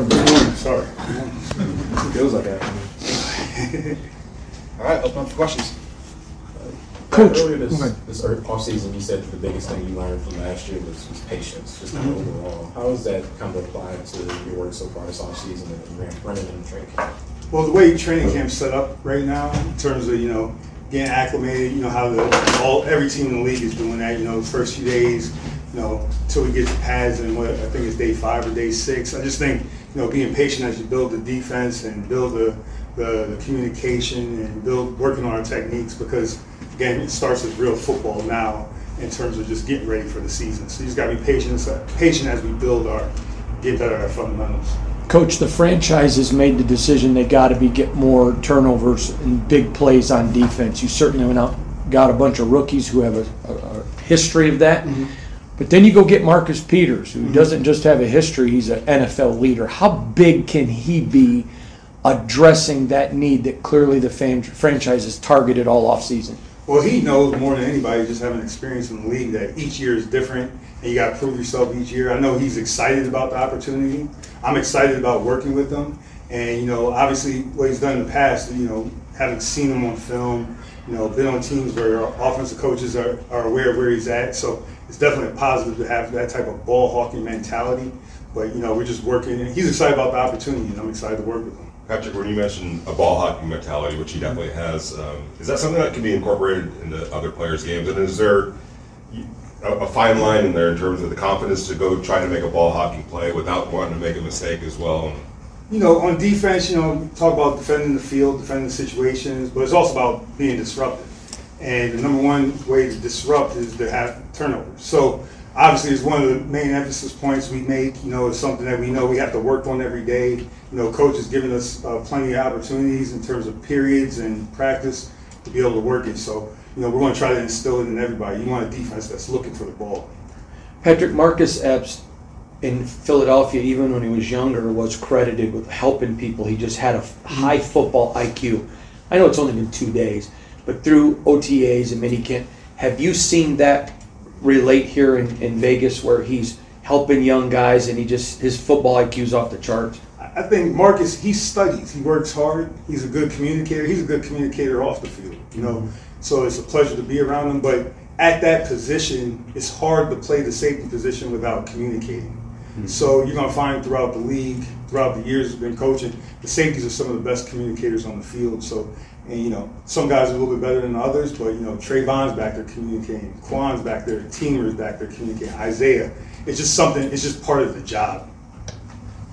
Or good morning, sorry. Feels like that. All right, open up for questions. Uh, Coach. Earlier this, okay. this er, offseason, you said that the biggest thing you learned from last year was, was patience, just mm-hmm. overall. How has that kind of applied to your work so far this offseason and running in training camp? Well, the way training camp's set up right now, in terms of, you know, getting acclimated, you know, how the, all every team in the league is doing that, you know, the first few days, you know, until we get to pads and what I think it's day five or day six. I just think – you know being patient as you build the defense and build the the, the communication and build working on our techniques because again it starts as real football now in terms of just getting ready for the season. So you just got to be patient, patient as we build our get better at our fundamentals. Coach, the franchise has made the decision they got to be get more turnovers and big plays on defense. You certainly went out got a bunch of rookies who have a, a, a history of that. Mm-hmm. But then you go get Marcus Peters, who mm-hmm. doesn't just have a history; he's an NFL leader. How big can he be addressing that need that clearly the franchise has targeted all off season? Well, he knows more than anybody, just having experience in the league, that each year is different and you got to prove yourself each year. I know he's excited about the opportunity. I'm excited about working with him. And, you know, obviously what he's done in the past, you know, having seen him on film, you know, been on teams where offensive coaches are, are aware of where he's at. So it's definitely a positive to have that type of ball hawking mentality. But, you know, we're just working. And he's excited about the opportunity, and I'm excited to work with him. Patrick, when you mentioned a ball hawking mentality, which he definitely has, um, is that something that can be incorporated into other players' games? And is there a, a fine line in there in terms of the confidence to go try to make a ball hawking play without wanting to make a mistake as well? you know, on defense, you know, talk about defending the field, defending the situations, but it's also about being disruptive. And the number one way to disrupt is to have turnover. So obviously, it's one of the main emphasis points we make. You know, it's something that we know we have to work on every day. You know, coach has given us uh, plenty of opportunities in terms of periods and practice to be able to work it. So, you know, we're going to try to instill it in everybody. You want a defense that's looking for the ball. Patrick Marcus Epps in Philadelphia, even when he was younger, was credited with helping people. He just had a high football IQ. I know it's only been two days, but through OTAs and minicamp, have you seen that relate here in, in Vegas where he's helping young guys and he just his football IQ's off the charts? I think Marcus, he studies, he works hard, he's a good communicator, he's a good communicator off the field, you know. So it's a pleasure to be around him. But at that position, it's hard to play the safety position without communicating. Mm-hmm. So you're gonna find throughout the league, throughout the years of been coaching, the safeties are some of the best communicators on the field. So and you know, some guys are a little bit better than others, but you know, Tre'von's back there communicating, Quan's back there, Teamer's back there communicating, Isaiah. It's just something, it's just part of the job.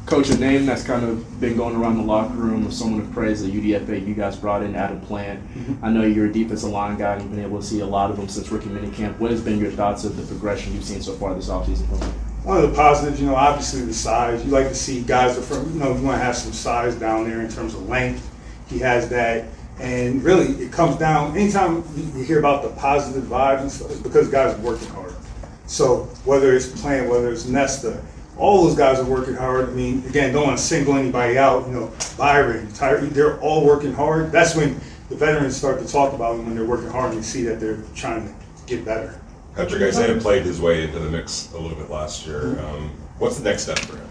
Coach, a name that's kind of been going around the locker room of someone of praise, the UDFA you guys brought in, Adam Plant. Mm-hmm. I know you're a defensive line guy and you've been able to see a lot of them since rookie minicamp. What has been your thoughts of the progression you've seen so far this offseason from him? One of the positives, you know, obviously the size. You like to see guys that from, you know, you want to have some size down there in terms of length. He has that. And really, it comes down, anytime you hear about the positive vibes and stuff, it's because guys are working hard. So whether it's Plant, whether it's Nesta, all those guys are working hard. I mean, again, don't want to single anybody out. You know, Byron, Tyree, they're all working hard. That's when the veterans start to talk about them when they're working hard and you see that they're trying to get better. Patrick Isaiah played his way into the mix a little bit last year. Um, what's the next step for him?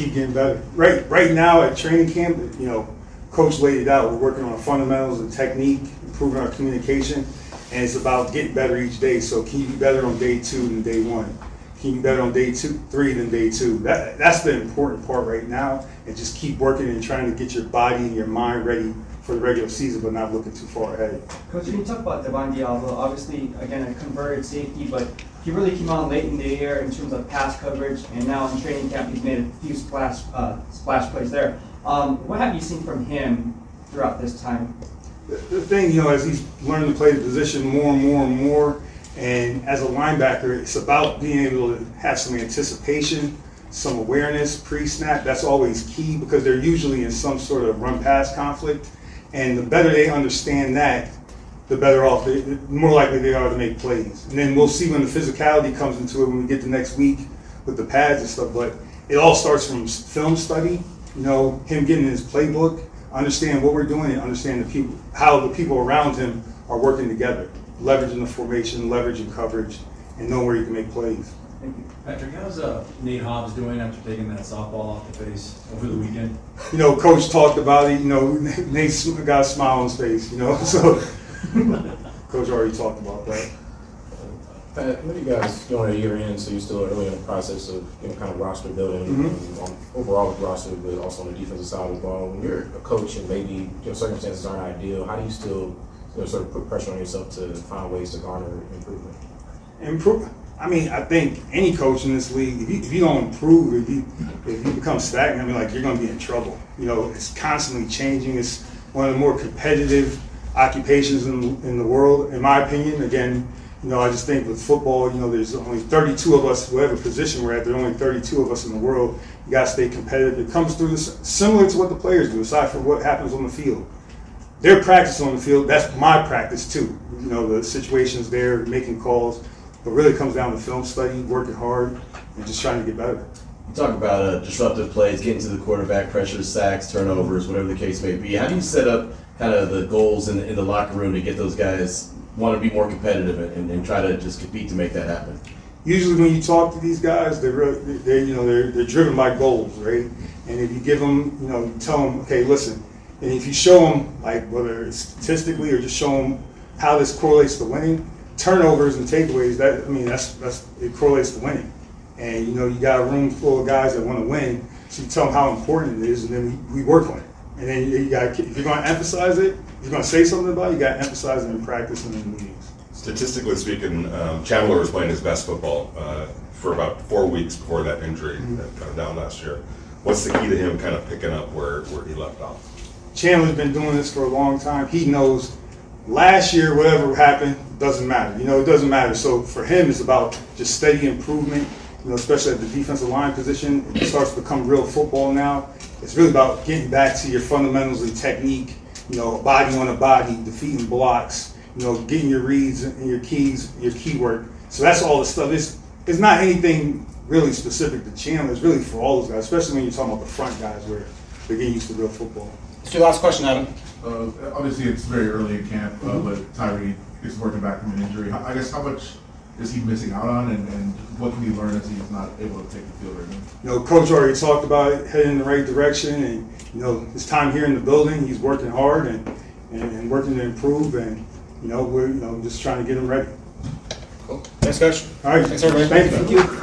keep getting better. Right, right now at training camp, you know, coach laid it out. We're working on fundamentals and technique, improving our communication, and it's about getting better each day. So can you be better on day two than day one? Can you be better on day two, three than day two? That that's the important part right now, and just keep working and trying to get your body and your mind ready for the regular season, but not looking too far ahead. Coach, when you talk about Divine Deablo, obviously, again, a converted safety, but he really came out late in the year in terms of pass coverage, and now in training camp, he's made a few splash uh, splash plays there. Um, what have you seen from him throughout this time? The the thing, you know, as he's learning to play the position more and more and more, and as a linebacker, it's about being able to have some anticipation, some awareness pre-snap. That's always key because they're usually in some sort of run-pass conflict, and the better they understand that, the better off, they, the more likely they are to make plays. And then we'll see when the physicality comes into it when we get to next week with the pads and stuff. But it all starts from film study. You know, him getting his playbook, understand what we're doing, and understand the people, how the people around him are working together, leveraging the formation, leveraging coverage, and knowing where you can make plays. Thank you. Patrick, how's uh, Nate Hobbs doing after taking that softball off the face over the weekend? You know, coach talked about it, you know, Nate's got a smile on his face, you know, so coach already talked about that. Pat, what are you guys doing a year in, so you're still early in the process of, you know, kind of roster building, Mhm. um, overall with roster, but also on the defensive side as well. When you're a coach and maybe, your circumstances aren't ideal, how do you still, you know, sort of put pressure on yourself to find ways to garner improvement? Improve. I mean, I think any coach in this league, if you, if you don't improve, if you if you become stagnant, I mean, like you're going to be in trouble. You know, it's constantly changing. It's one of the more competitive occupations in, in the world, in my opinion. Again, you know, I just think with football, you know, there's only 32 of us, whatever position we're at, there are only 32 of us in the world. You got to stay competitive. It comes through this, similar to what the players do, aside from what happens on the field. Their practice on the field, that's my practice too. You know, the situations there, making calls. But really, it comes down to film study, working hard, and just trying to get better. You talk about uh, disruptive plays, getting to the quarterback, pressure, sacks, turnovers, whatever the case may be. How do you set up kind of the goals in the, in the locker room to get those guys want to be more competitive and, and try to just compete to make that happen? Usually, when you talk to these guys, they're really, they're you know they're, they're driven by goals, right? And if you give them, you know, you tell them, okay, listen, and if you show them, like whether it's statistically or just show them how this correlates to winning, turnovers and takeaways, that I mean, that's that's it correlates to winning. And you know, you got a room full of guys that want to win, so you tell them how important it is, and then we, we work on it. And then you got if you're going to emphasize it, if you're going to say something about it, you got to emphasize it in practice and in meetings. Statistically speaking, um, Chandler was playing his best football uh, for about four weeks before that injury that got him down last year. What's the key to him kind of picking up where, where he left off? Chandler's been doing this for a long time. He knows last year, whatever happened, doesn't matter. You know, it doesn't matter. So for him, it's about just steady improvement, you know, especially at the defensive line position. It starts to become real football now. It's really about getting back to your fundamentals and technique, you know, body on a body, defeating blocks, you know, getting your reads and your keys, your key work. So that's all the stuff. It's, it's not anything really specific to Chandler. It's really for all those guys, especially when you're talking about the front guys where they're getting used to real football. It's your last question, Adam. Uh, obviously, it's very early in camp, uh, but Tyree is working back from an injury. I guess how much is he missing out on, and, and what can he learn as he's not able to take the field right now? You know, coach already talked about it, heading in the right direction, and you know, his time here in the building, he's working hard and, and, and working to improve, and you know, we're you know just trying to get him ready. Cool. Thanks, Coach. All right, Thanks, everybody. Thank you. Hey,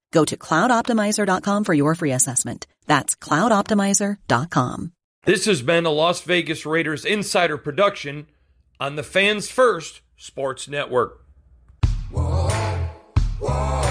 Go to cloudoptimizer.com for your free assessment. That's cloudoptimizer.com. This has been a Las Vegas Raiders insider production on the Fans First Sports Network. Whoa, whoa.